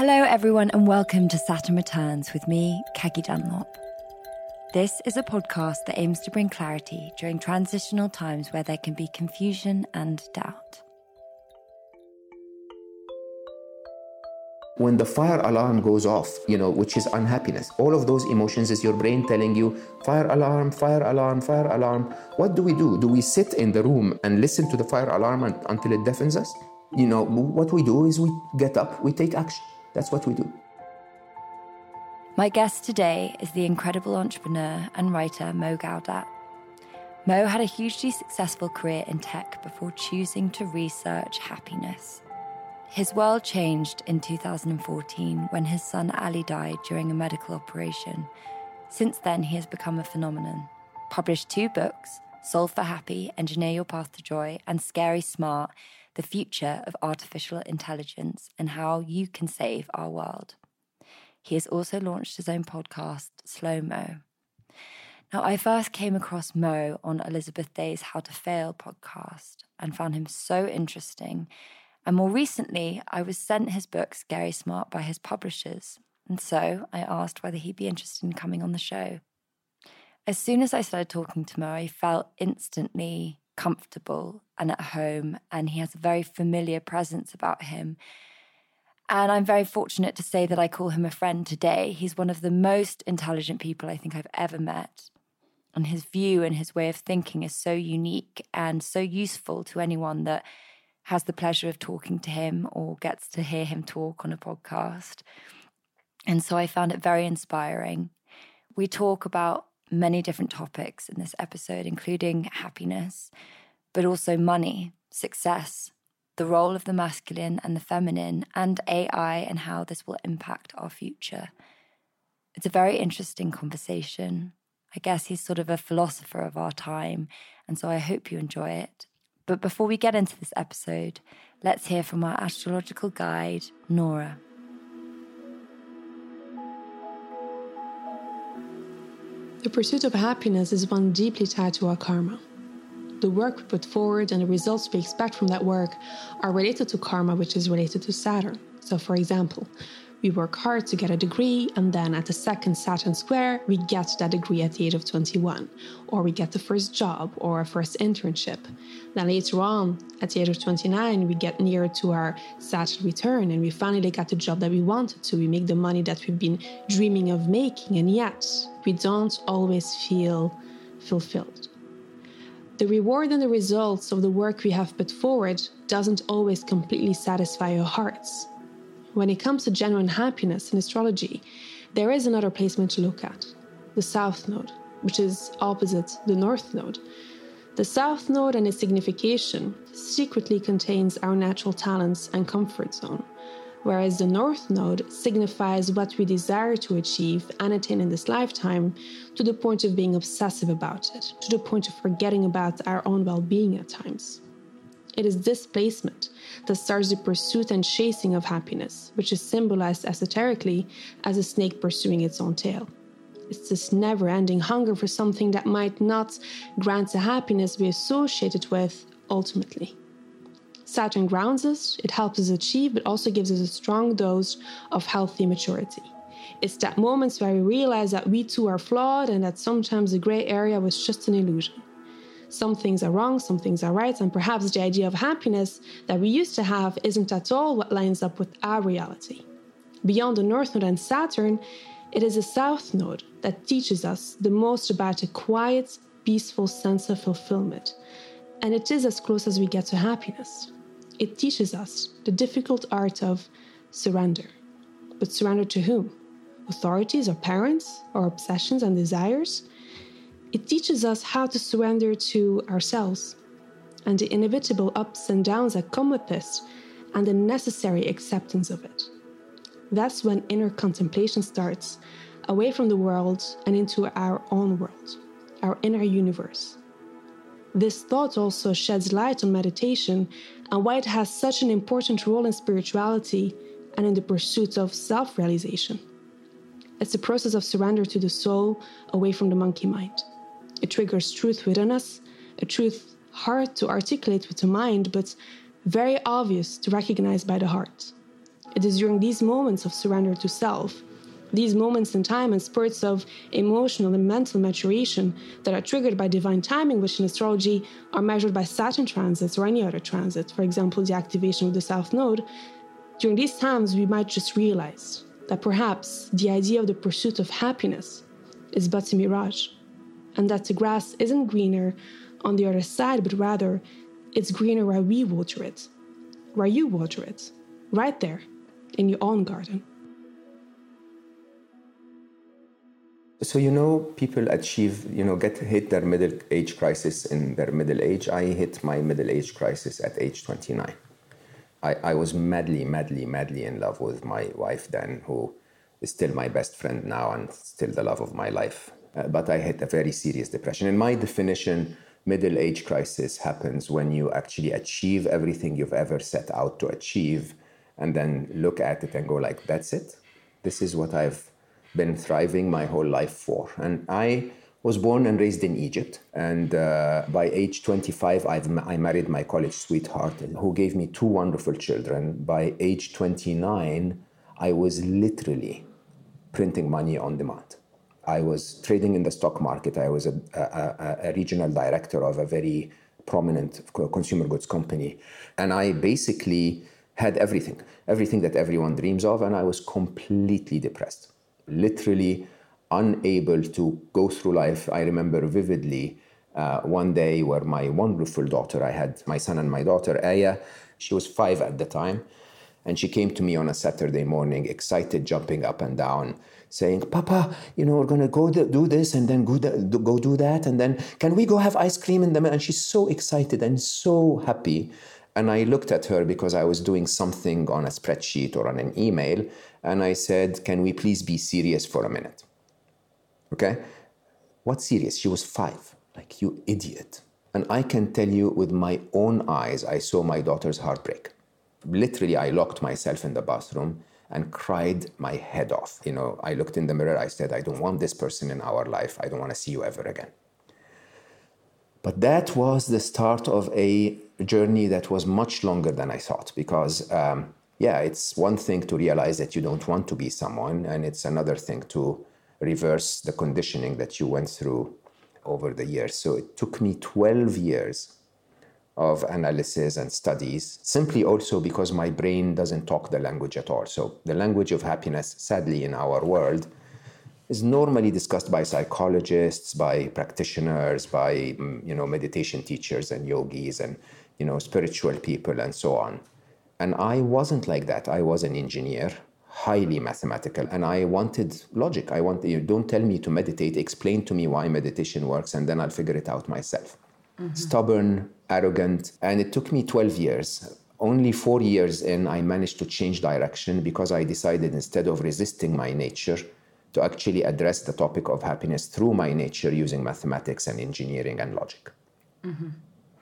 Hello, everyone, and welcome to Saturn Returns with me, Kagi Dunlop. This is a podcast that aims to bring clarity during transitional times where there can be confusion and doubt. when the fire alarm goes off, you know, which is unhappiness, all of those emotions is your brain telling you, fire alarm, fire alarm, fire alarm. What do we do? Do we sit in the room and listen to the fire alarm until it deafens us? You know, what we do is we get up, we take action. That's what we do. My guest today is the incredible entrepreneur and writer Mo Gawdat. Mo had a hugely successful career in tech before choosing to research happiness. His world changed in 2014 when his son Ali died during a medical operation. Since then, he has become a phenomenon. Published two books Solve for Happy, Engineer Your Path to Joy, and Scary Smart The Future of Artificial Intelligence and How You Can Save Our World. He has also launched his own podcast, Slow Mo. Now, I first came across Mo on Elizabeth Day's How to Fail podcast and found him so interesting and more recently, I was sent his book, Scary Smart, by his publishers. And so I asked whether he'd be interested in coming on the show. As soon as I started talking to Mo, I felt instantly comfortable and at home, and he has a very familiar presence about him. And I'm very fortunate to say that I call him a friend today. He's one of the most intelligent people I think I've ever met. And his view and his way of thinking is so unique and so useful to anyone that has the pleasure of talking to him or gets to hear him talk on a podcast. And so I found it very inspiring. We talk about many different topics in this episode, including happiness, but also money, success, the role of the masculine and the feminine, and AI and how this will impact our future. It's a very interesting conversation. I guess he's sort of a philosopher of our time, and so I hope you enjoy it. But before we get into this episode, let's hear from our astrological guide, Nora. The pursuit of happiness is one deeply tied to our karma. The work we put forward and the results we expect from that work are related to karma, which is related to Saturn. So, for example, we work hard to get a degree, and then at the second Saturn square, we get that degree at the age of 21, or we get the first job or a first internship. Then later on, at the age of 29, we get near to our Saturn return, and we finally get the job that we wanted to. We make the money that we've been dreaming of making, and yet we don't always feel fulfilled. The reward and the results of the work we have put forward doesn't always completely satisfy our hearts. When it comes to genuine happiness in astrology, there is another placement to look at the South Node, which is opposite the North Node. The South Node and its signification secretly contains our natural talents and comfort zone, whereas the North Node signifies what we desire to achieve and attain in this lifetime to the point of being obsessive about it, to the point of forgetting about our own well being at times. It is displacement that starts the pursuit and chasing of happiness, which is symbolized esoterically as a snake pursuing its own tail. It's this never ending hunger for something that might not grant the happiness we associate it with ultimately. Saturn grounds us, it helps us achieve, but also gives us a strong dose of healthy maturity. It's that moments where we realize that we too are flawed and that sometimes the gray area was just an illusion some things are wrong, some things are right, and perhaps the idea of happiness that we used to have isn't at all what lines up with our reality. Beyond the North Node and Saturn, it is the South Node that teaches us the most about a quiet, peaceful sense of fulfillment. And it is as close as we get to happiness. It teaches us the difficult art of surrender. But surrender to whom? Authorities or parents or obsessions and desires? It teaches us how to surrender to ourselves and the inevitable ups and downs that come with this and the necessary acceptance of it. That's when inner contemplation starts, away from the world and into our own world, our inner universe. This thought also sheds light on meditation and why it has such an important role in spirituality and in the pursuit of self realization. It's a process of surrender to the soul away from the monkey mind. It triggers truth within us, a truth hard to articulate with the mind, but very obvious to recognize by the heart. It is during these moments of surrender to self, these moments in time and spurts of emotional and mental maturation that are triggered by divine timing, which in astrology are measured by Saturn transits or any other transit, for example, the activation of the South Node. During these times, we might just realize that perhaps the idea of the pursuit of happiness is but a mirage, and that the grass isn't greener on the other side, but rather it's greener where we water it, where you water it, right there in your own garden. So you know, people achieve, you know, get hit their middle age crisis in their middle age. I hit my middle age crisis at age 29. I, I was madly, madly, madly in love with my wife then, who is still my best friend now and still the love of my life. Uh, but I had a very serious depression. In my definition, middle age crisis happens when you actually achieve everything you've ever set out to achieve and then look at it and go like that's it. This is what i've been thriving my whole life for. And i was born and raised in egypt. And uh, by age 25 I've, i married my college sweetheart who gave me two wonderful children. By age 29 i was literally printing money on demand I was trading in the stock market. I was a, a, a, regional director of a very prominent consumer goods company. And I basically had everything, everything that everyone dreams of. And I was completely depressed, literally unable to go through life. I remember vividly uh, one day where my wonderful daughter, I had my son and my daughter, Aya, she was five at the time. And she came to me on a Saturday morning, excited, jumping up and down saying, Papa, you know, we're going to go do this and then go, go do that. And then can we go have ice cream in the And she's so excited and so happy. And I looked at her because I was doing something on a spreadsheet or on an email. And I said, Can we please be serious for a minute? Okay? What serious? She was five. Like, you idiot. And I can tell you with my own eyes, I saw my daughter's heartbreak. Literally, I locked myself in the bathroom and cried my head off. You know, I looked in the mirror, I said, I don't want this person in our life. I don't want to see you ever again. But that was the start of a journey that was much longer than I thought because, um, yeah, it's one thing to realize that you don't want to be someone, and it's another thing to reverse the conditioning that you went through over the years. So it took me 12 years of analysis and studies, simply also because my brain doesn't talk the language at all. So, the language of happiness, sadly, in our world, is normally discussed by psychologists, by practitioners, by mm, you know meditation teachers and yogis and you know spiritual people and so on. And I wasn't like that. I was an engineer, highly mathematical, and I wanted logic. I want you don't tell me to meditate. Explain to me why meditation works, and then I'll figure it out myself mm-hmm. stubborn, arrogant. And it took me 12 years. Only four years in, I managed to change direction because I decided instead of resisting my nature, to actually address the topic of happiness through my nature using mathematics and engineering and logic. Mm-hmm.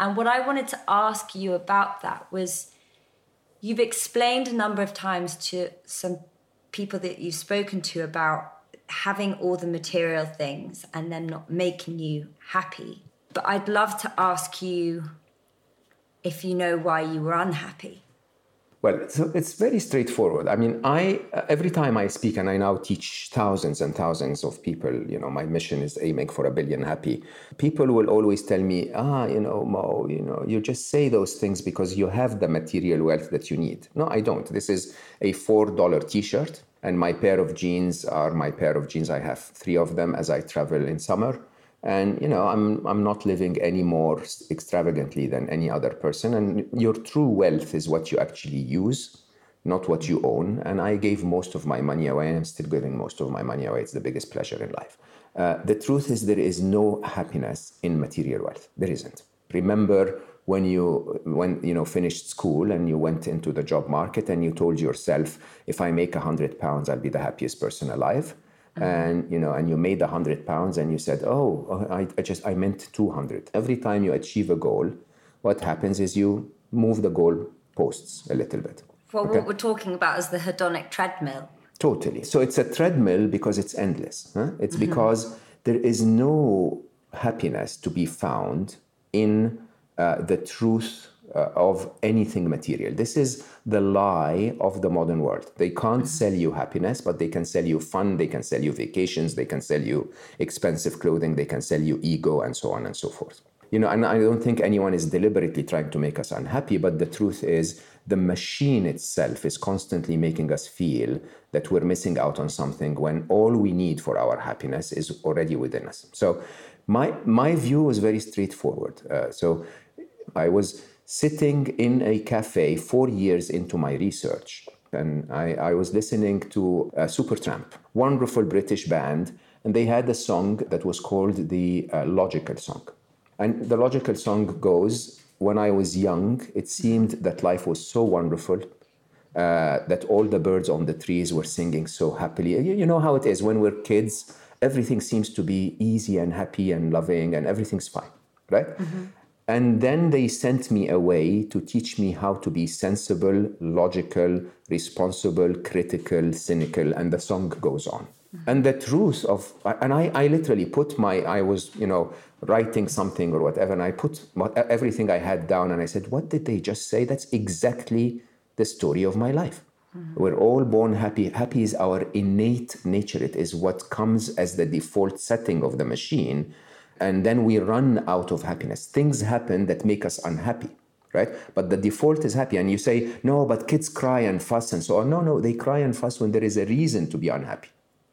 And what I wanted to ask you about that was you've explained a number of times to some people that you've spoken to about having all the material things and them not making you happy. But I'd love to ask you if you know why you were unhappy. Well, so it's very straightforward. I mean, I every time I speak, and I now teach thousands and thousands of people. You know, my mission is aiming for a billion happy. People will always tell me, "Ah, you know, Mo, you know, you just say those things because you have the material wealth that you need." No, I don't. This is a four dollar T-shirt, and my pair of jeans are my pair of jeans. I have three of them as I travel in summer and you know i'm i'm not living any more extravagantly than any other person. And your true wealth is what you actually use not what you own. And i gave most of my money away and i'm still giving most of my money away. It's the biggest pleasure in life. Uh, the truth is there is no happiness in material wealth. There isn't. Remember when you when you know finished school and you went into the job market and you told yourself if i make 100 pounds i'll be the happiest person alive and you know and you made 100 pounds and you said oh I, I just i meant 200 every time you achieve a goal what happens is you move the goal posts a little bit well okay? what we're talking about is the hedonic treadmill totally so it's a treadmill because it's endless huh? it's mm-hmm. because there is no happiness to be found in uh, the truth uh, of anything material. This is the lie of the modern world. They can't sell you happiness, but they can sell you fun, they can sell you vacations, they can sell you expensive clothing, they can sell you ego, and so on and so forth. You know, and I don't think anyone is deliberately trying to make us unhappy, but the truth is the machine itself is constantly making us feel that we're missing out on something when all we need for our happiness is already within us. So my my view was very straightforward. Uh, so I was sitting in a cafe four years into my research, and I, I was listening to uh, Supertramp, wonderful British band, and they had a song that was called the uh, Logical Song. And the Logical Song goes, when I was young, it seemed that life was so wonderful. Uh, that all the birds on the trees were singing so happily. You, you know how it is when we're kids, everything seems to be easy and happy and loving and everything's fine, right? Mm-hmm. And then they sent me away to teach me how to be sensible, logical, responsible, critical, cynical, and the song goes on. Mm-hmm. And the truth of, and I, I literally put my, I was, you know, writing something or whatever, and I put everything I had down and I said, What did they just say? That's exactly the story of my life. Mm-hmm. We're all born happy. Happy is our innate nature, it is what comes as the default setting of the machine and then we run out of happiness. Things happen that make us unhappy, right? But the default is happy. And you say, no, but kids cry and fuss and so on. No, no, they cry and fuss when there is a reason to be unhappy.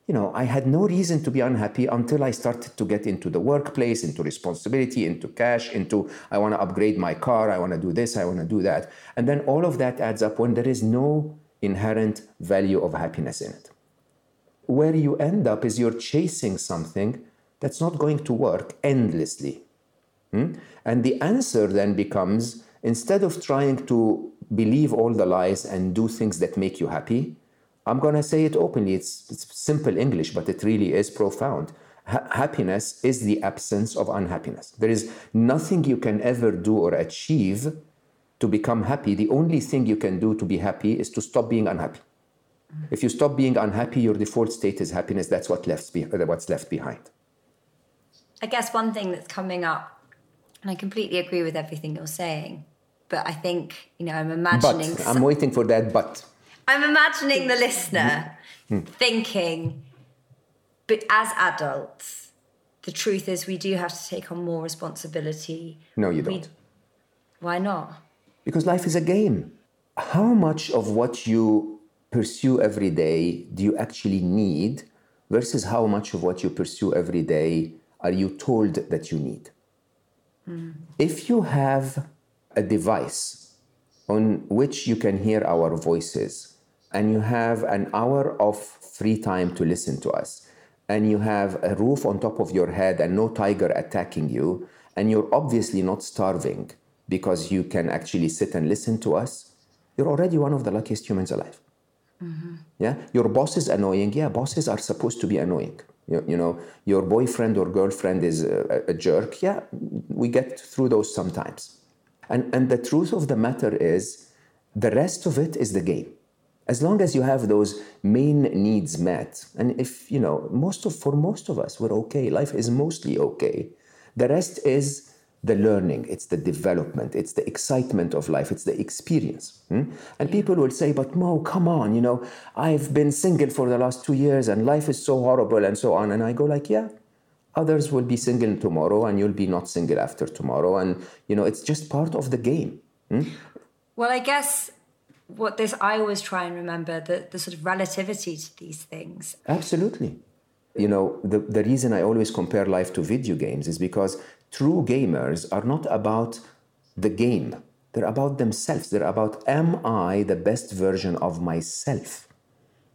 You know, I had no reason to be unhappy until I started to get into the workplace, into responsibility, into cash, into I want to upgrade my car, I want to do this, I want to do that. And then all of that adds up when there is no inherent value of happiness in it. Where you end up is you're chasing something that's not going to work endlessly. Hmm? And the answer then becomes instead of trying to believe all the lies and do things that make you happy, I'm going to say it openly. It's, it's simple English, but it really is profound. Ha- happiness is the absence of unhappiness. There is nothing you can ever do or achieve to become happy. The only thing you can do to be happy is to stop being unhappy. If you stop being unhappy, your default state is happiness. That's what left be- what's left behind. I guess one thing that's coming up, and I completely agree with everything you're saying, but I think, you know, I'm imagining. But I'm waiting for that but. I'm imagining the listener mm-hmm. thinking, but as adults, the truth is we do have to take on more responsibility. No, you don't. We, why not? Because life is a game. How much of what you pursue every day do you actually need versus how much of what you pursue every day are you told that you need? Mm. If you have a device on which you can hear our voices and you have an hour of free time to listen to us and you have a roof on top of your head and no tiger attacking you and you're obviously not starving because you can actually sit and listen to us, you're already one of the luckiest humans alive. Mm-hmm. Yeah, your boss is annoying. Yeah, bosses are supposed to be annoying. You, you know, your boyfriend or girlfriend is a, a jerk. Yeah, we get through those sometimes. And, and the truth of the matter is, the rest of it is the game. As long as you have those main needs met, and if, you know, most of, for most of us, we're okay, life is mostly okay. The rest is the learning, it's the development, it's the excitement of life, it's the experience. Hmm? And people will say, but Mo, come on, you know, I've been single for the last two years and life is so horrible and so on. And I go like, yeah, others will be single tomorrow and you'll be not single after tomorrow. And, you know, it's just part of the game. Hmm? Well, I guess what this, I always try and remember the, the sort of relativity to these things. Absolutely. You know, the, the reason I always compare life to video games is because true gamers are not about the game. They're about themselves. They're about, am I the best version of myself?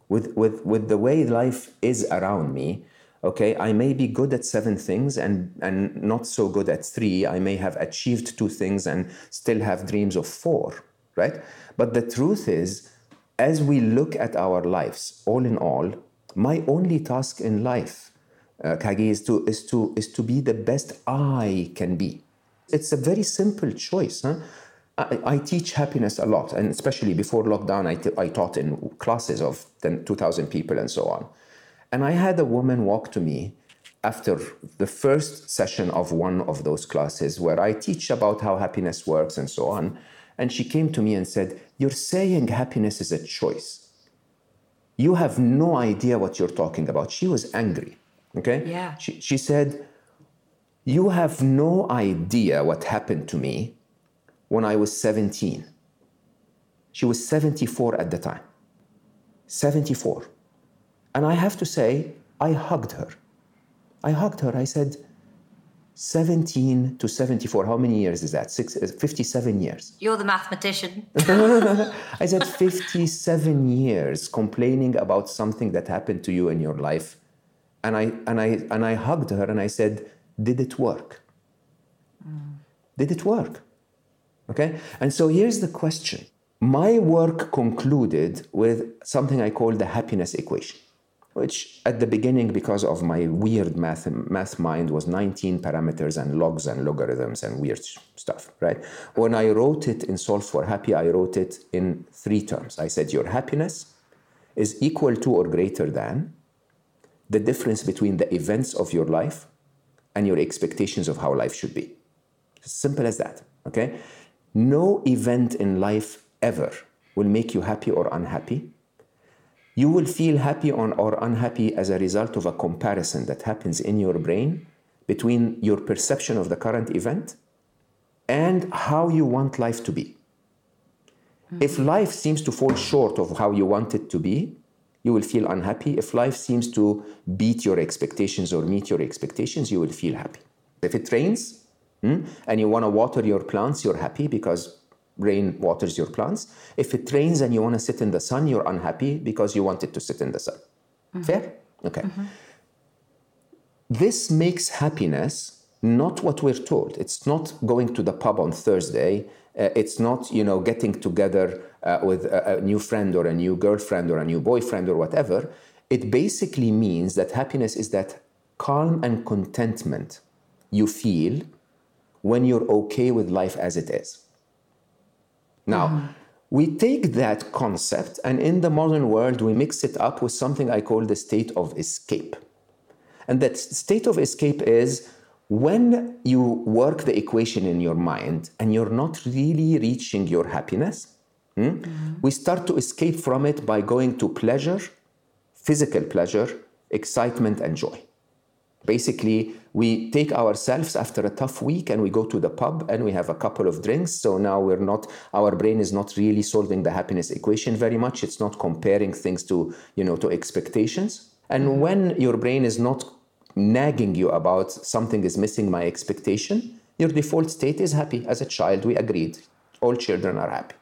With, with, with the way life is around me, okay, I may be good at seven things and, and not so good at three. I may have achieved two things and still have dreams of four, right? But the truth is, as we look at our lives, all in all, my only task in life uh, Kagi is to is to is to be the best I can be. It's a very simple choice. Huh? I, I, teach happiness a lot, and especially before lockdown, I, t- I taught in classes of 10, 2,000 people and so on. And I had a woman walk to me after the first session of one of those classes where I teach about how happiness works and so on. And she came to me and said, You're saying happiness is a choice. You have no idea what you're talking about. She was angry. Okay? Yeah. She, she said, You have no idea what happened to me when I was 17. She was 74 at the time. 74. And I have to say, I hugged her. I hugged her. I said, 17 to 74, how many years is that? Six, uh, 57 years. You're the mathematician. I said, 57 years complaining about something that happened to you in your life. And I, and I, and I hugged her and I said, Did it work? Mm. Did it work? Okay? And so here's the question. My work concluded with something I call the happiness equation which at the beginning, because of my weird math, math mind, was 19 parameters and logs and logarithms and weird stuff, right? When I wrote it in Solve for Happy, I wrote it in three terms. I said, Your happiness is equal to or greater than the difference between the events of your life and your expectations of how life should be. Simple as that, okay? No event in life ever will make you happy or unhappy you will feel happy or unhappy as a result of a comparison that happens in your brain between your perception of the current event and how you want life to be. If life seems to fall short of how you want it to be, you will feel unhappy. If life seems to beat your expectations or meet your expectations, you will feel happy. If it rains hmm, and you want to water your plants, you're happy because rain waters your plants. If it rains and you want to sit in the sun, you're unhappy because you wanted to sit in the sun. Mm-hmm. Fair? Okay. Mm-hmm. This makes happiness not what we're told. It's not going to the pub on Thursday. Uh, it's not, you know, getting together uh, with a, a new friend or a new girlfriend or a new boyfriend or whatever. It basically means that happiness is that calm and contentment you feel when you're okay with life as it is. Now, mm-hmm. we take that concept and in the modern world, we mix it up with something I call the state of escape. And that state of escape is when you work the equation in your mind and you're not really reaching your happiness, hmm, mm-hmm. we start to escape from it by going to pleasure, physical pleasure, excitement, and joy. Basically, we take ourselves after a tough week and we go to the pub and we have a couple of drinks. So now we're not, our brain is not really solving the happiness equation very much. It's not comparing things to, you know, to expectations. And when your brain is not nagging you about something is missing my expectation, your default state is happy. As a child, we agreed. All children are happy,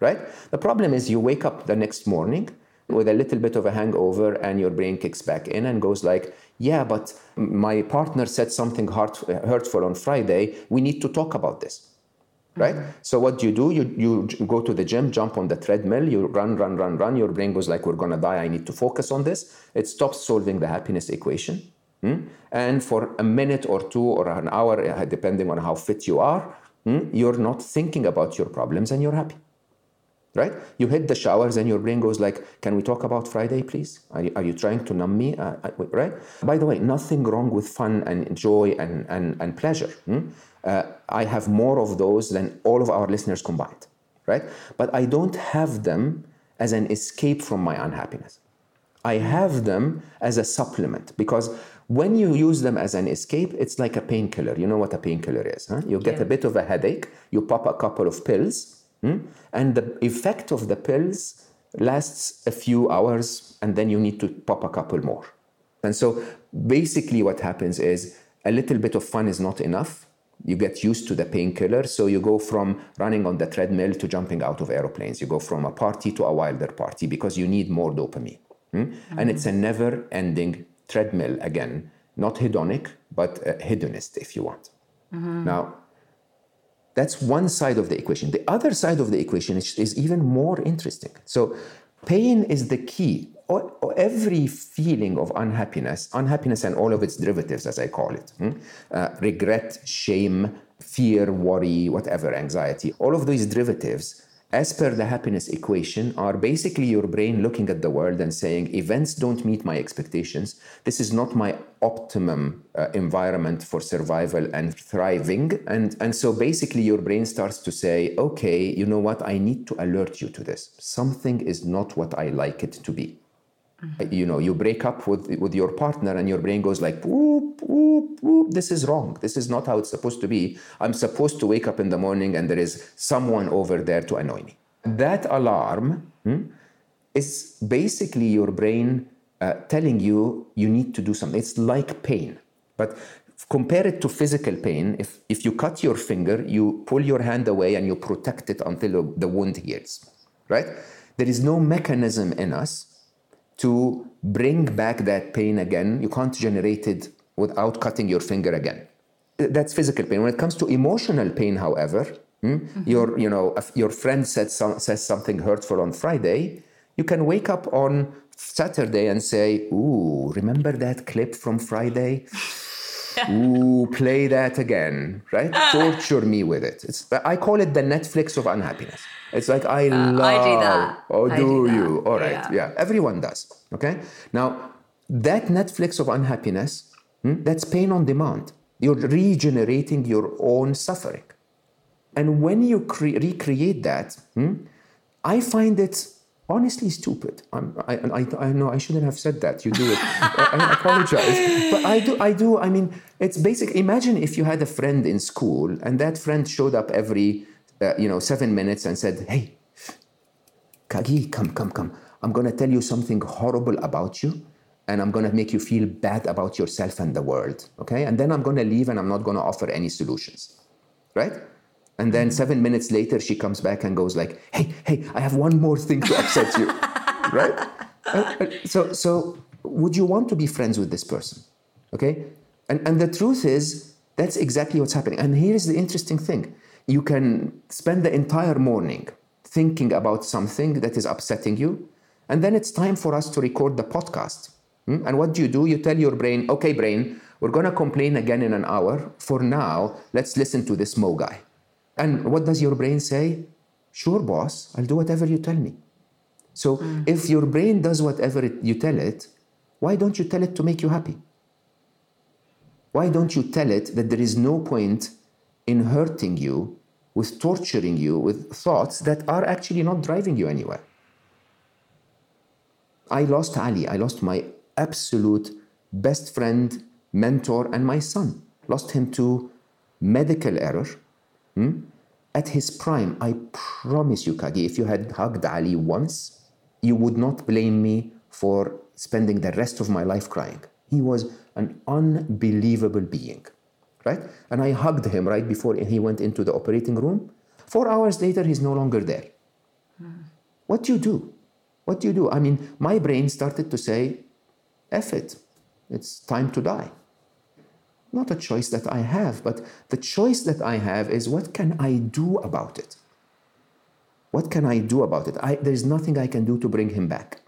right? The problem is you wake up the next morning with a little bit of a hangover and your brain kicks back in and goes like, yeah, but my partner said something hurt, hurtful on Friday. We need to talk about this. Right? Mm-hmm. So what do you do? You, you go to the gym, jump on the treadmill, you run, run, run, run. Your brain goes like, we're going to die. I need to focus on this. It stops solving the happiness equation. Hmm? And for a minute or two or an hour, uh, depending on how fit you are, hmm, you're not thinking about your problems and you're happy right? You hit the showers and your brain goes like, can we talk about Friday, please? Are you, are you trying to numb me, uh, uh right? By the way, nothing wrong with fun and joy and, and, and pleasure. Hmm? Uh, I have more of those than all of our listeners combined, right? But I don't have them as an escape from my unhappiness. I have them as a supplement because when you use them as an escape, it's like a painkiller. You know what a painkiller is, huh? You get yeah. a bit of a headache, you pop a couple of pills, Hmm? And the effect of the pills lasts a few hours and then you need to pop a couple more. And so basically, what happens is a little bit of fun is not enough. You get used to the painkiller. So you go from running on the treadmill to jumping out of aeroplanes. You go from a party to a wilder party because you need more dopamine. Hmm? Mm-hmm. And it's a never ending treadmill again, not hedonic, but hedonist if you want. Mm-hmm. Now, that's one side of the equation. The other side of the equation is, is even more interesting. So, pain is the key. Every feeling of unhappiness, unhappiness and all of its derivatives, as I call it, hmm? uh, regret, shame, fear, worry, whatever, anxiety, all of these derivatives as per the happiness equation, are basically your brain looking at the world and saying, events don't meet my expectations. This is not my optimum uh, environment for survival and thriving. And, and so basically, your brain starts to say, okay, you know what? I need to alert you to this. Something is not what I like it to be. You know, you break up with, with your partner and your brain goes like, whoop, whoop, whoop. this is wrong. This is not how it's supposed to be. I'm supposed to wake up in the morning and there is someone over there to annoy me. That alarm hmm, is basically your brain uh, telling you you need to do something. It's like pain. But compare it to physical pain. If, if you cut your finger, you pull your hand away and you protect it until the wound heals, right? There is no mechanism in us to bring back that pain again. You can't generate it without cutting your finger again. That's physical pain. When it comes to emotional pain, however, hmm, mm-hmm. your you know your friend said some, says something hurtful on Friday, you can wake up on Saturday and say, "Ooh, remember that clip from Friday? Ooh, play that again, right? Torture me with it. It's, I call it the Netflix of unhappiness. It's like I uh, love. I do that. Oh, do, do you? All right. Yeah. yeah. Everyone does. Okay. Now that Netflix of unhappiness, hmm, that's pain on demand. You're regenerating your own suffering, and when you cre- recreate that, hmm, I find it honestly stupid. I'm, I, I, I know I shouldn't have said that. You do it. I, I, apologize. But I do, I do. I mean, it's basic. Imagine if you had a friend in school and that friend showed up every, uh, you know, seven minutes and said, hey, Kagi, come, come, come. I'm going to tell you something horrible about you and I'm going to make you feel bad about yourself and the world. Okay. And then I'm going to leave and I'm not going to offer any solutions. Right? And then seven minutes later, she comes back and goes like, "Hey, hey, I have one more thing to upset you," right? So, so would you want to be friends with this person? Okay, and and the truth is that's exactly what's happening. And here is the interesting thing: you can spend the entire morning thinking about something that is upsetting you, and then it's time for us to record the podcast. Hmm? And what do you do? You tell your brain, "Okay, brain, we're gonna complain again in an hour. For now, let's listen to this Mo guy." And what does your brain say? Sure, boss, I'll do whatever you tell me. So mm. if your brain does whatever it, you tell it, why don't you tell it to make you happy? Why don't you tell it that there is no point in hurting you, with torturing you with thoughts that are actually not driving you anywhere? I lost Ali. I lost my absolute best friend, mentor, and my son. Lost him to medical error Hmm? At his prime, I promise you, Kagi, if you had hugged Ali once, you would not blame me for spending the rest of my life crying. He was an unbelievable being, right? And I hugged him right before he went into the operating room. Four hours later, he's no longer there. Mm. What do you do? What do you do? I mean, my brain started to say, F it, it's time to die not a choice that I have, but the choice that I have is what can I do about it? What can I do about it? I, there's nothing I can do to bring him back.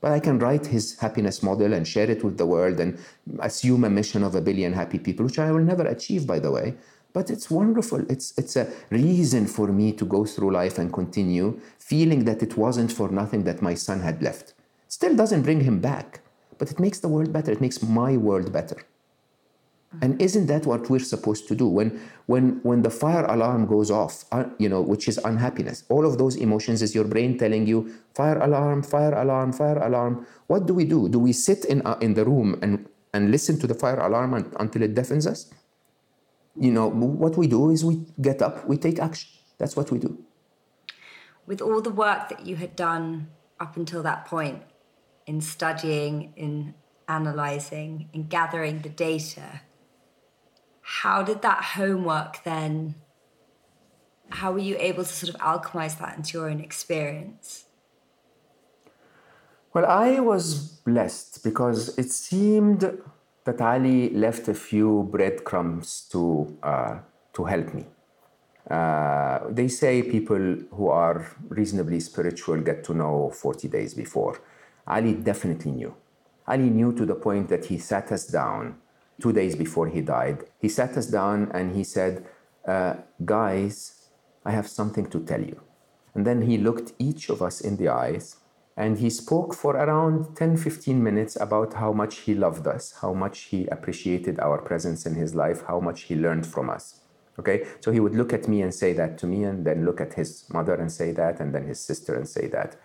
But I can write his happiness model and share it with the world and assume a mission of a billion happy people, which I will never achieve, by the way. But it's wonderful. It's, it's a reason for me to go through life and continue feeling that it wasn't for nothing that my son had left. Still doesn't bring him back, but it makes the world better. It makes my world better. And isn't that what we're supposed to do? When, when, when the fire alarm goes off, uh, you know, which is unhappiness, all of those emotions is your brain telling you, fire alarm, fire alarm, fire alarm. What do we do? Do we sit in, uh, in the room and, and listen to the fire alarm and, until it deafens us? You know, what we do is we get up, we take action. That's what we do. With all the work that you had done up until that point in studying, in analyzing, in gathering the data, how did that homework then how were you able to sort of alchemize that into your own experience? Well i was blessed because it seemed that ali left a few breadcrumbs to uh, to help me. Uh, they say people who are reasonably spiritual get to know 40 days before. Ali definitely knew. Ali knew to the point that he sat us down two days before he died, he sat us down and he said, uh, Guys, I have something to tell you. And then he looked each of us in the eyes and he spoke for around 10 15 minutes about how much he loved us, how much he appreciated our presence in his life, how much he learned from us. Okay, so he would look at me and say that to me, and then look at his mother and say that, and then his sister and say that.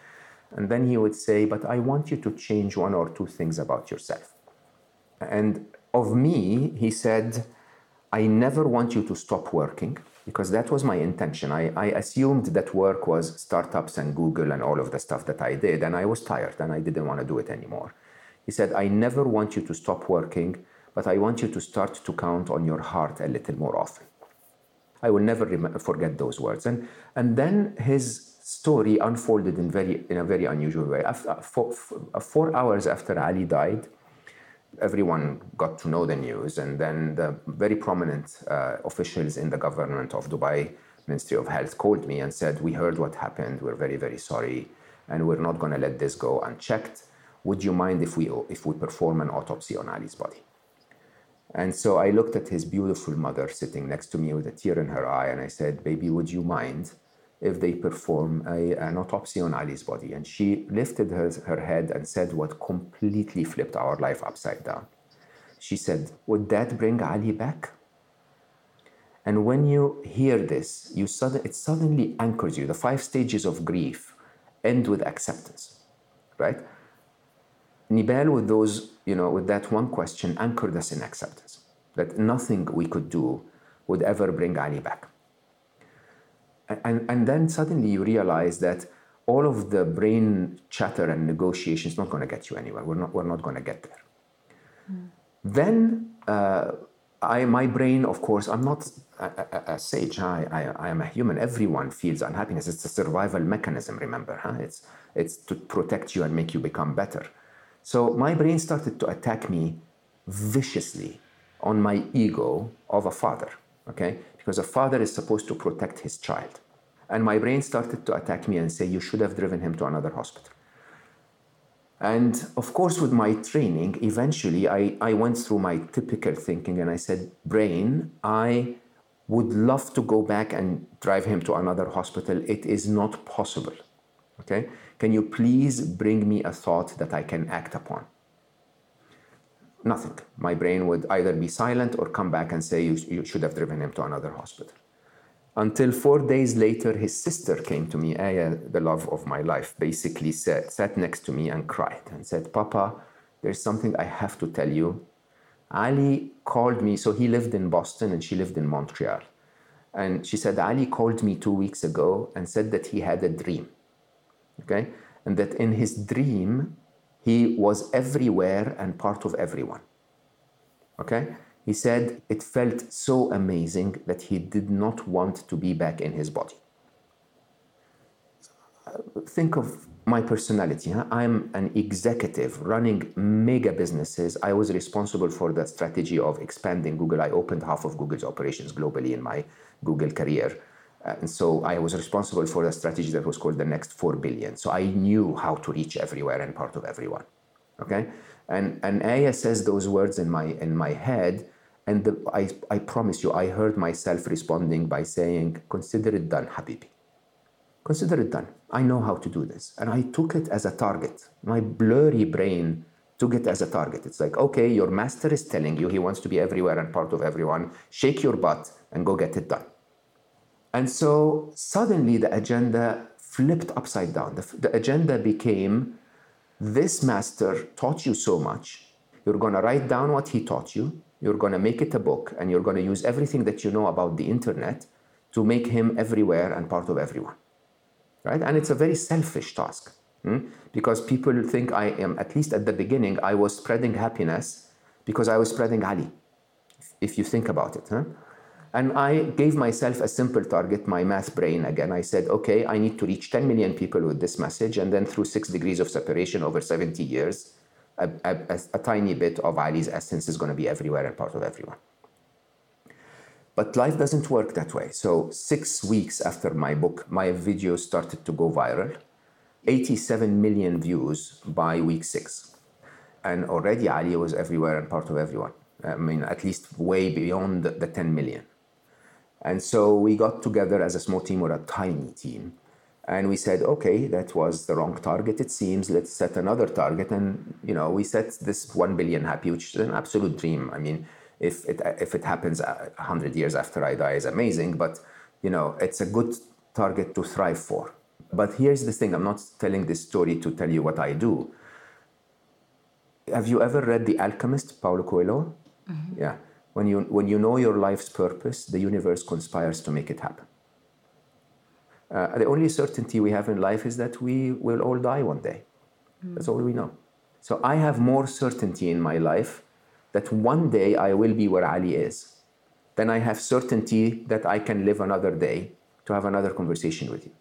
And then he would say, But I want you to change one or two things about yourself. And of me, he said, I never want you to stop working because that was my intention. I, I assumed that work was startups and Google and all of the stuff that I did, and I was tired and I didn't want to do it anymore. He said, I never want you to stop working, but I want you to start to count on your heart a little more often. I will never rem- forget those words. And, and then his story unfolded in, very, in a very unusual way. After, four, four hours after Ali died, everyone got to know the news. And then the very prominent uh, officials in the government of Dubai, Ministry of Health, called me and said, We heard what happened. We're very, very sorry. And we're not going to let this go unchecked. Would you mind if we, if we perform an autopsy on Ali's body? And so I looked at his beautiful mother sitting next to me with a tear in her eye, and I said, Baby, would you mind if they perform a, an autopsy on Ali's body? And she lifted her, her head and said what completely flipped our life upside down. She said, Would that bring Ali back? And when you hear this, you sudden, it suddenly anchors you. The five stages of grief end with acceptance, right? Nibal, with those, you know, with that one question, anchored us in acceptance that nothing we could do would ever bring Ali back. And, and then suddenly you realize that all of the brain chatter and negotiation is not going to get you anywhere. We're not, we're not going to get there. Mm. Then uh, I, my brain, of course, I'm not a, a, a sage. I, I, I, am a human. Everyone feels unhappiness. It's a survival mechanism, remember. Huh? It's, it's to protect you and make you become better. So my brain started to attack me viciously on my ego of a father, okay? Because a father is supposed to protect his child. And my brain started to attack me and say, You should have driven him to another hospital. And of course, with my training, eventually I, I went through my typical thinking and I said, Brain, I would love to go back and drive him to another hospital. It is not possible. Okay? Can you please bring me a thought that I can act upon? Nothing. My brain would either be silent or come back and say, You, you should have driven him to another hospital. Until four days later, his sister came to me, Aya, uh, the love of my life, basically sat, sat next to me and cried and said, Papa, there's something I have to tell you. Ali called me, so he lived in Boston and she lived in Montreal. And she said, Ali called me two weeks ago and said that he had a dream okay? And that in his dream, he was everywhere and part of everyone, okay? He said it felt so amazing that he did not want to be back in his body. Think of my personality. Huh? I'm an executive running mega businesses. I was responsible for the strategy of expanding Google. I opened half of Google's operations globally in my Google career. Uh, and so I was responsible for a strategy that was called the next 4 billion. So I knew how to reach everywhere and part of everyone. Okay? And, and Aya says those words in my, in my head. And the, I, I promise you, I heard myself responding by saying, Consider it done, Habibi. Consider it done. I know how to do this. And I took it as a target. My blurry brain took it as a target. It's like, okay, your master is telling you he wants to be everywhere and part of everyone. Shake your butt and go get it done. And so suddenly the agenda flipped upside down. The, the agenda became this master taught you so much. You're going to write down what he taught you. You're going to make it a book, and you're going to use everything that you know about the internet to make him everywhere and part of everyone. Right? And it's a very selfish task hmm? because people think I am, at least at the beginning, I was spreading happiness because I was spreading Ali, if you think about it. Huh? And I gave myself a simple target, my math brain again. I said, okay, I need to reach 10 million people with this message. And then through six degrees of separation over 70 years, a, a, a tiny bit of Ali's essence is going to be everywhere and part of everyone. But life doesn't work that way. So, six weeks after my book, my video started to go viral 87 million views by week six. And already Ali was everywhere and part of everyone. I mean, at least way beyond the, the 10 million. And so we got together as a small team or a tiny team. And we said, okay, that was the wrong target, it seems. Let's set another target. And, you know, we set this 1 billion happy, which is an absolute dream. I mean, if it, if it happens 100 years after I die is amazing, but, you know, it's a good target to thrive for. But here's the thing I'm not telling this story to tell you what I do. Have you ever read The Alchemist, Paulo Coelho? Mm-hmm. Yeah. When you, when you know your life's purpose, the universe conspires to make it happen. Uh, the only certainty we have in life is that we will all die one day. Mm. That's all we know. So I have more certainty in my life that one day I will be where Ali is than I have certainty that I can live another day to have another conversation with you.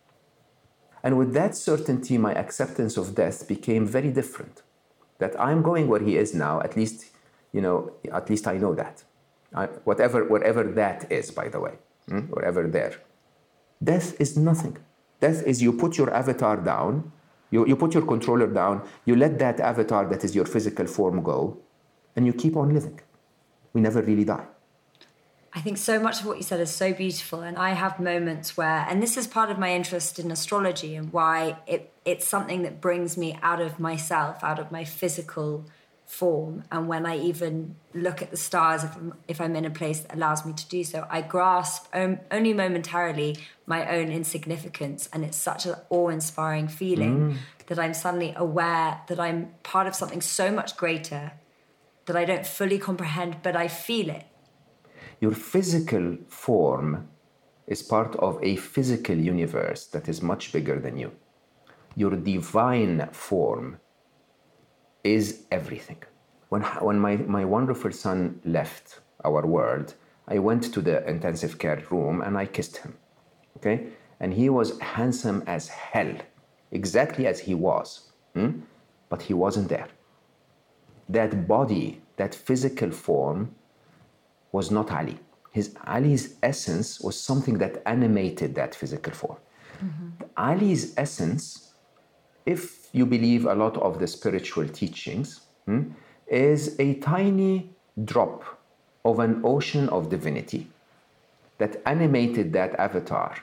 And with that certainty, my acceptance of death became very different. That I'm going where he is now, at least, you know, at least I know that. I, whatever, whatever that is, by the way, hmm? wherever there. Death is nothing. Death is you put your avatar down, you, you put your controller down, you let that avatar that is your physical form go, and you keep on living. We never really die. I think so much of what you said is so beautiful. And I have moments where, and this is part of my interest in astrology and why it, it's something that brings me out of myself, out of my physical form. And when i even look at the stars if I'm, if I'm in a place that allows me to do so i grasp only momentarily my own insignificance. And it's such an awe-inspiring feeling mm. that i'm suddenly aware that i'm part of something so much greater that i don't fully comprehend but i feel it. Your physical form is part of a physical universe that is much bigger than you. Your divine form is everything. When, when my, my wonderful son left our world, I went to the intensive care room and I kissed him. Okay? And he was handsome as hell, exactly as he was. Hmm? But he wasn't there. That body, that physical form, was not Ali. His Ali's essence was something that animated that physical form. Mm-hmm. Ali's essence, if you believe a lot of the spiritual teachings, hmm, is a tiny drop of an ocean of divinity that animated that avatar.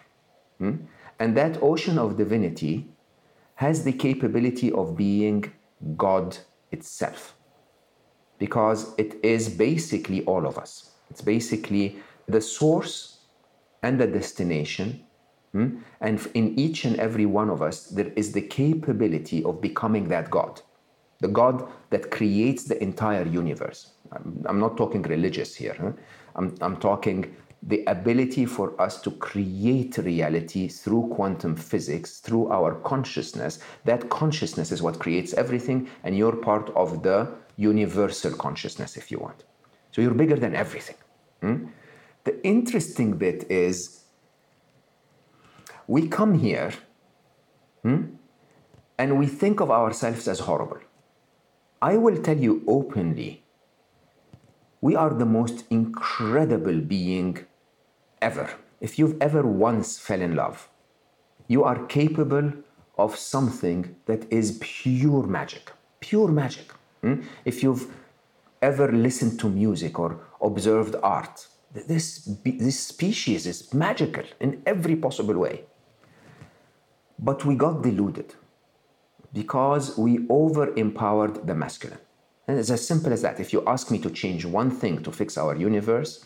Hmm? And that ocean of divinity has the capability of being God itself because it is basically all of us. It's basically the source and the destination Hmm? And in each and every one of us, there is the capability of becoming that God, the God that creates the entire universe. I'm, I'm not talking religious here, huh? I'm, I'm talking the ability for us to create reality through quantum physics, through our consciousness. That consciousness is what creates everything, and you're part of the universal consciousness, if you want. So you're bigger than everything. Hmm? The interesting bit is we come here hmm, and we think of ourselves as horrible. I will tell you openly, we are the most incredible being ever. If you've ever once fell in love, you are capable of something that is pure magic. Pure magic. Hmm? If you've ever listened to music or observed art, this, this species is magical in every possible way. But we got deluded because we over empowered the masculine. And it's as simple as that. If you ask me to change one thing to fix our universe,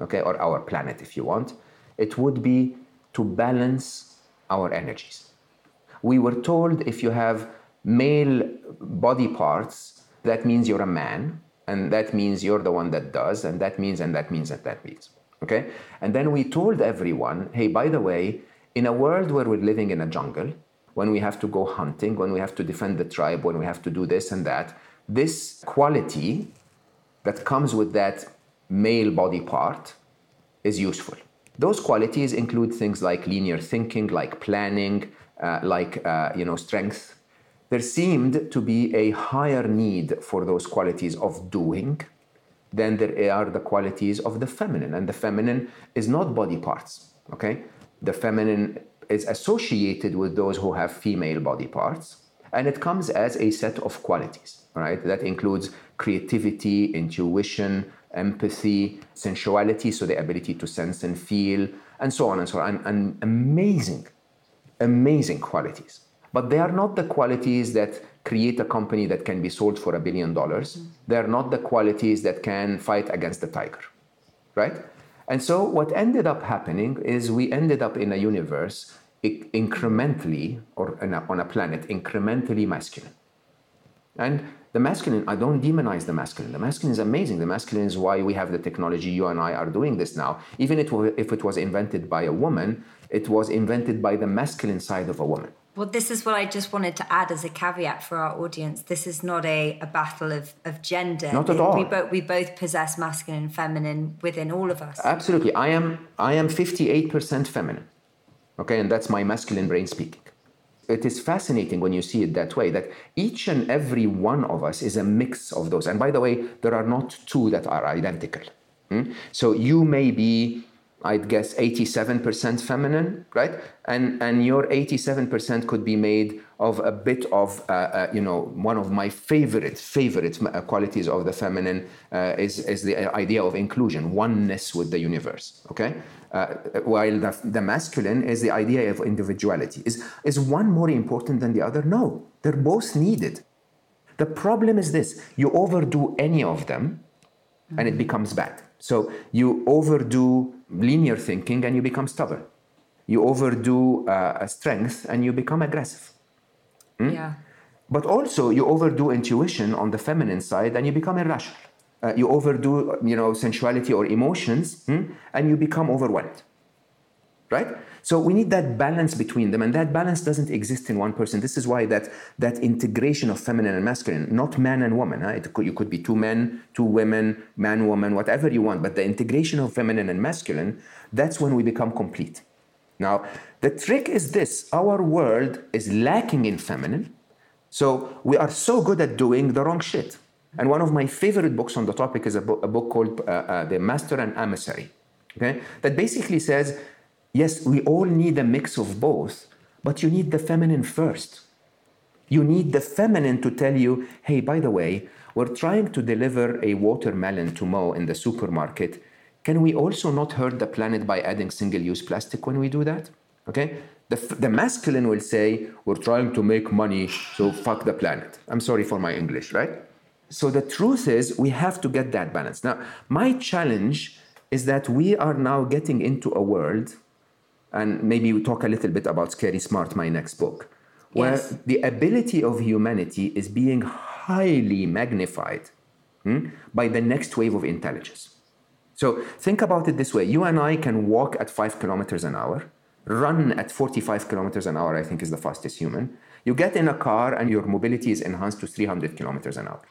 okay, or our planet if you want, it would be to balance our energies. We were told if you have male body parts, that means you're a man, and that means you're the one that does, and that means, and that means, and that means. Okay? And then we told everyone, hey, by the way, in a world where we're living in a jungle, when we have to go hunting, when we have to defend the tribe, when we have to do this and that, this quality that comes with that male body part is useful. Those qualities include things like linear thinking, like planning, uh, like uh, you know strength. There seemed to be a higher need for those qualities of doing than there are the qualities of the feminine, and the feminine is not body parts. Okay, the feminine is associated with those who have female body parts, and it comes as a set of qualities, right? That includes creativity, intuition, empathy, sensuality, so the ability to sense and feel, and so on and so on. And, and amazing, amazing qualities. But they are not the qualities that create a company that can be sold for a billion dollars. Mm. They're not the qualities that can fight against the tiger, right? And so what ended up happening is we ended up in a universe incrementally, or a, on a planet, incrementally masculine. And the masculine, I don't demonize the masculine. The masculine is amazing. The masculine is why we have the technology. You and I are doing this now. Even if it was invented by a woman, it was invented by the masculine side of a woman. Well, this is what I just wanted to add as a caveat for our audience. This is not a, a battle of, of gender. Not at all. We, bo- we both possess masculine and feminine within all of us. Absolutely. I am I am 58% feminine. Okay, and that's my masculine brain speaking. It is fascinating when you see it that way that each and every one of us is a mix of those. And by the way, there are not two that are identical. Hmm? So you may be I'd guess 87% feminine, right? And and your 87% could be made of a bit of, uh, uh, you know, one of my favorite favorite uh, qualities of the feminine uh, is is the idea of inclusion, oneness with the universe. Okay, uh, while the, the masculine is the idea of individuality. Is is one more important than the other? No, they're both needed. The problem is this: you overdo any of them, and it becomes bad. So you overdo linear thinking and you become stubborn. You overdo uh, strength and you become aggressive. Hmm? Yeah. But also you overdo intuition on the feminine side and you become irrational. Uh, you overdo, you know, sensuality or emotions hmm? and you become overwhelmed. Right? So we need that balance between them, and that balance doesn't exist in one person. This is why that that integration of feminine and masculine, not man and woman. Huh? Could, you could be two men, two women, man, woman, whatever you want. But the integration of feminine and masculine, that's when we become complete. Now, the trick is this: our world is lacking in feminine, so we are so good at doing the wrong shit. And one of my favorite books on the topic is a, bo- a book called uh, uh, The Master and Emissary. Okay, that basically says Yes, we all need a mix of both, but you need the feminine first. You need the feminine to tell you, hey, by the way, we're trying to deliver a watermelon to Mo in the supermarket. Can we also not hurt the planet by adding single use plastic when we do that? Okay? The, the masculine will say, we're trying to make money, so fuck the planet. I'm sorry for my English, right? So the truth is, we have to get that balance. Now, my challenge is that we are now getting into a world and maybe we talk a little bit about Scary Smart, my next book, where yes. the ability of humanity is being highly magnified hmm, by the next wave of intelligence. So think about it this way you and I can walk at five kilometers an hour, run at 45 kilometers an hour, I think is the fastest human. You get in a car and your mobility is enhanced to 300 kilometers an hour.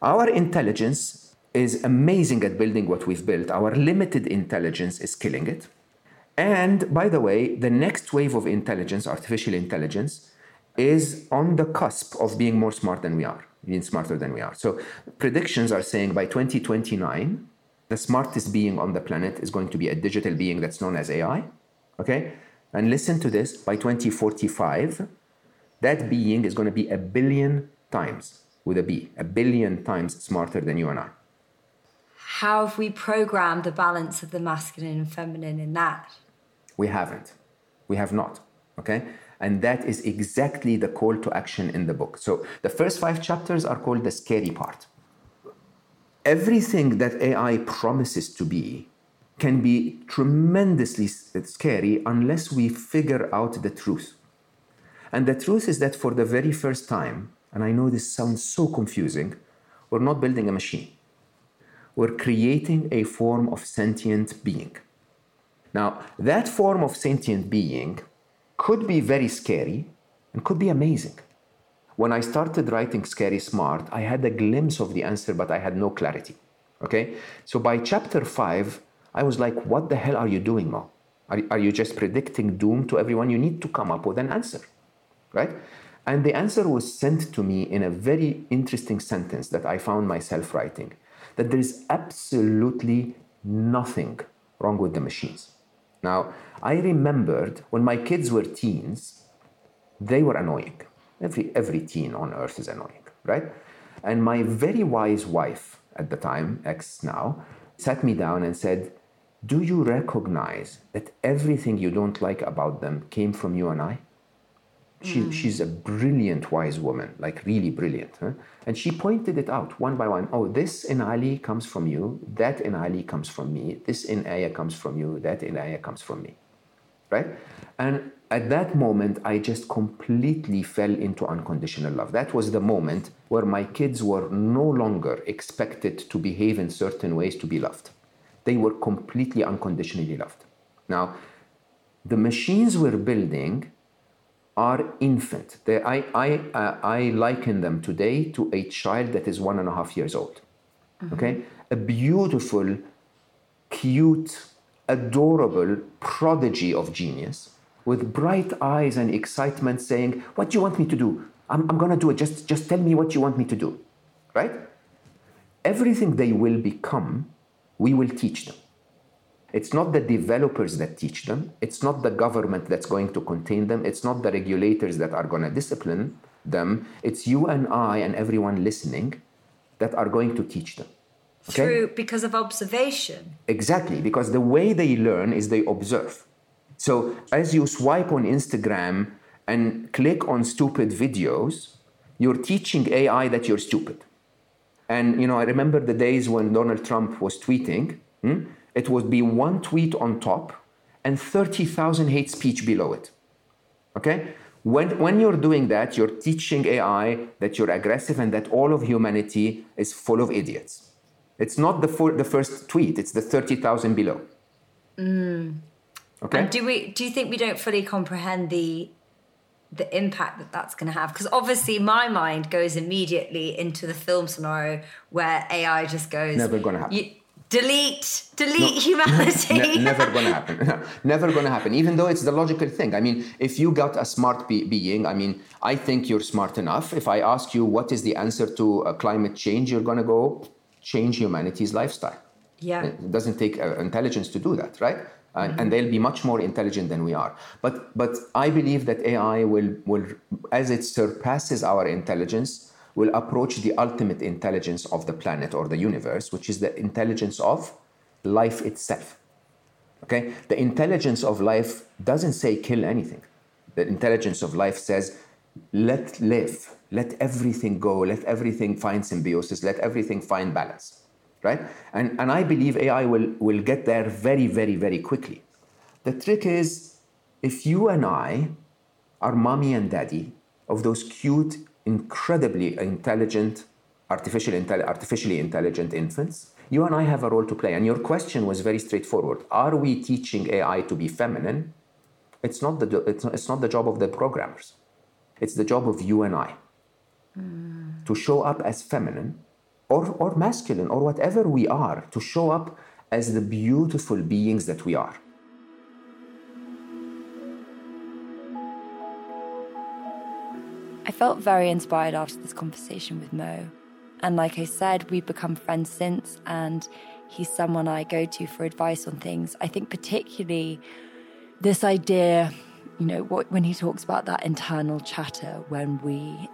Our intelligence is amazing at building what we've built. Our limited intelligence is killing it. And by the way, the next wave of intelligence, artificial intelligence, is on the cusp of being more smart than we are, being smarter than we are. So predictions are saying by 2029, the smartest being on the planet is going to be a digital being that's known as AI. Okay? And listen to this by 2045, that being is going to be a billion times with a B, a billion times smarter than you and I. How have we programmed the balance of the masculine and feminine in that? We haven't. We have not. Okay? And that is exactly the call to action in the book. So the first five chapters are called the scary part. Everything that AI promises to be can be tremendously uh, scary unless we figure out the truth. And the truth is that for the very first time, and I know this sounds so confusing, we're not building a machine. We're creating a form of sentient being. Now, that form of sentient being could be very scary and could be amazing. When I started writing Scary Smart, I had a glimpse of the answer, but I had no clarity. Okay? So by chapter five, I was like, what the hell are you doing, Mo? Are, are you just predicting doom to everyone? You need to come up with an answer. Right? And the answer was sent to me in a very interesting sentence that I found myself writing that there is absolutely nothing wrong with the machines. Now, I remembered when my kids were teens, they were annoying. Every, every teen on earth is annoying, right? And my very wise wife at the time, ex now, sat me down and said, do you recognize that everything you don't like about them came from you and I? She, mm. She's a brilliant, wise woman, like really brilliant. Huh? And she pointed it out one by one. Oh, this in Ali comes from you, that in Ali comes from me, this in Aya comes from you, that in Aya comes from me. Right? And at that moment, I just completely fell into unconditional love. That was the moment where my kids were no longer expected to behave in certain ways to be loved. They were completely unconditionally loved. Now, the machines we're building are infant. They, I, I, uh, I liken them today to a child that is one and a half years old. Mm-hmm. Okay? A beautiful, cute, adorable prodigy of genius with bright eyes and excitement saying, What do you want me to do? I'm, I'm going to do it. Just, just tell me what you want me to do. Right? Everything they will become, we will teach them. It's not the developers that teach them. It's not the government that's going to contain them. It's not the regulators that are going to discipline them. It's you and I and everyone listening that are going to teach them. Okay? Through because of observation. Exactly, because the way they learn is they observe. So as you swipe on Instagram and click on stupid videos, you're teaching AI that you're stupid. And you know, I remember the days when Donald Trump was tweeting. Hmm? It would be one tweet on top and 30,000 hate speech below it. Okay? When, when you're doing that, you're teaching AI that you're aggressive and that all of humanity is full of idiots. It's not the, the first tweet, it's the 30,000 below. Mm. Okay. And do we do you think we don't fully comprehend the the impact that that's going to have because obviously my mind goes immediately into the film scenario where AI just goes never going to happen. Delete. Delete no, humanity. Ne- never gonna happen. Never gonna happen. Even though it's the logical thing. I mean if you got a smart be- being i mean i think you're smart enough. If i ask you what is the answer to uh, climate change you're gonna go change humanity's lifestyle. Yeah. It doesn't take uh, intelligence to do that right? Mm-hmm. and they'll be much more intelligent than we are. But but i believe that ai will will as it surpasses our intelligence will approach the ultimate intelligence of the planet or the universe, which is the intelligence of life itself. Okay? The intelligence of life doesn't say kill anything. The intelligence of life says let live, let everything go, let everything find symbiosis, let everything find balance. Right? And, and I believe AI will, will get there very, very, very quickly. The trick is if you and I are mommy and daddy of those cute, incredibly intelligent, artificial artificially intelligent infants, you and I have a role to play. And your question was very straightforward. Are we teaching AI to be feminine? It's not the, it's not, it's not the job of the programmers. It's the job of you and I mm. to show up as feminine or, or masculine or whatever we are, to show up as the beautiful beings that we are. I felt very inspired after this conversation with Mo. And like I said, we've become friends since, and he's someone I go to for advice on things. I think, particularly, this idea, you know, what, when he talks about that internal chatter, when we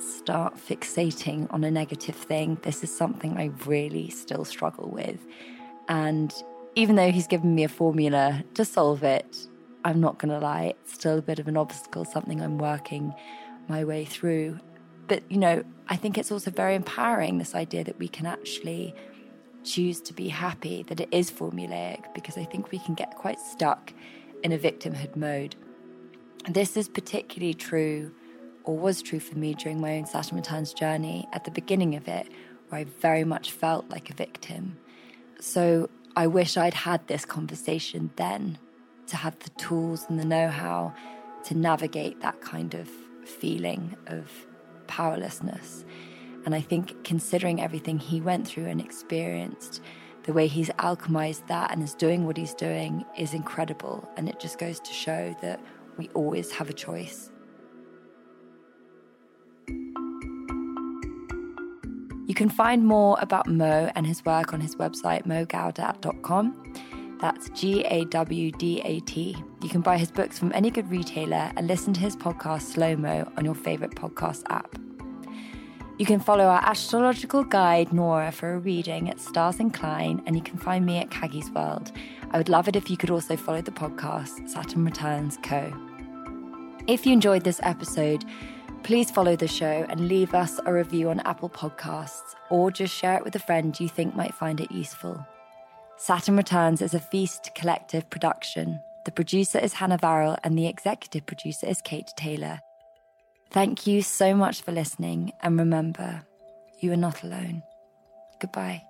start fixating on a negative thing, this is something I really still struggle with. And even though he's given me a formula to solve it, I'm not going to lie, it's still a bit of an obstacle, something I'm working my way through. But, you know, I think it's also very empowering this idea that we can actually choose to be happy, that it is formulaic, because I think we can get quite stuck in a victimhood mode. This is particularly true, or was true for me during my own Saturn Returns journey at the beginning of it, where I very much felt like a victim. So I wish I'd had this conversation then to have the tools and the know how to navigate that kind of feeling of powerlessness. And I think considering everything he went through and experienced, the way he's alchemized that and is doing what he's doing is incredible. And it just goes to show that we always have a choice. You can find more about Mo and his work on his website, mogawdat.com. That's G A W D A T. You can buy his books from any good retailer and listen to his podcast Slow Mo on your favourite podcast app. You can follow our astrological guide, Nora, for a reading at Stars Incline, and you can find me at Caggie's World. I would love it if you could also follow the podcast, Saturn Returns Co. If you enjoyed this episode, please follow the show and leave us a review on Apple Podcasts, or just share it with a friend you think might find it useful. Saturn Returns is a Feast Collective production. The producer is Hannah Varrell, and the executive producer is Kate Taylor. Thank you so much for listening, and remember, you are not alone. Goodbye.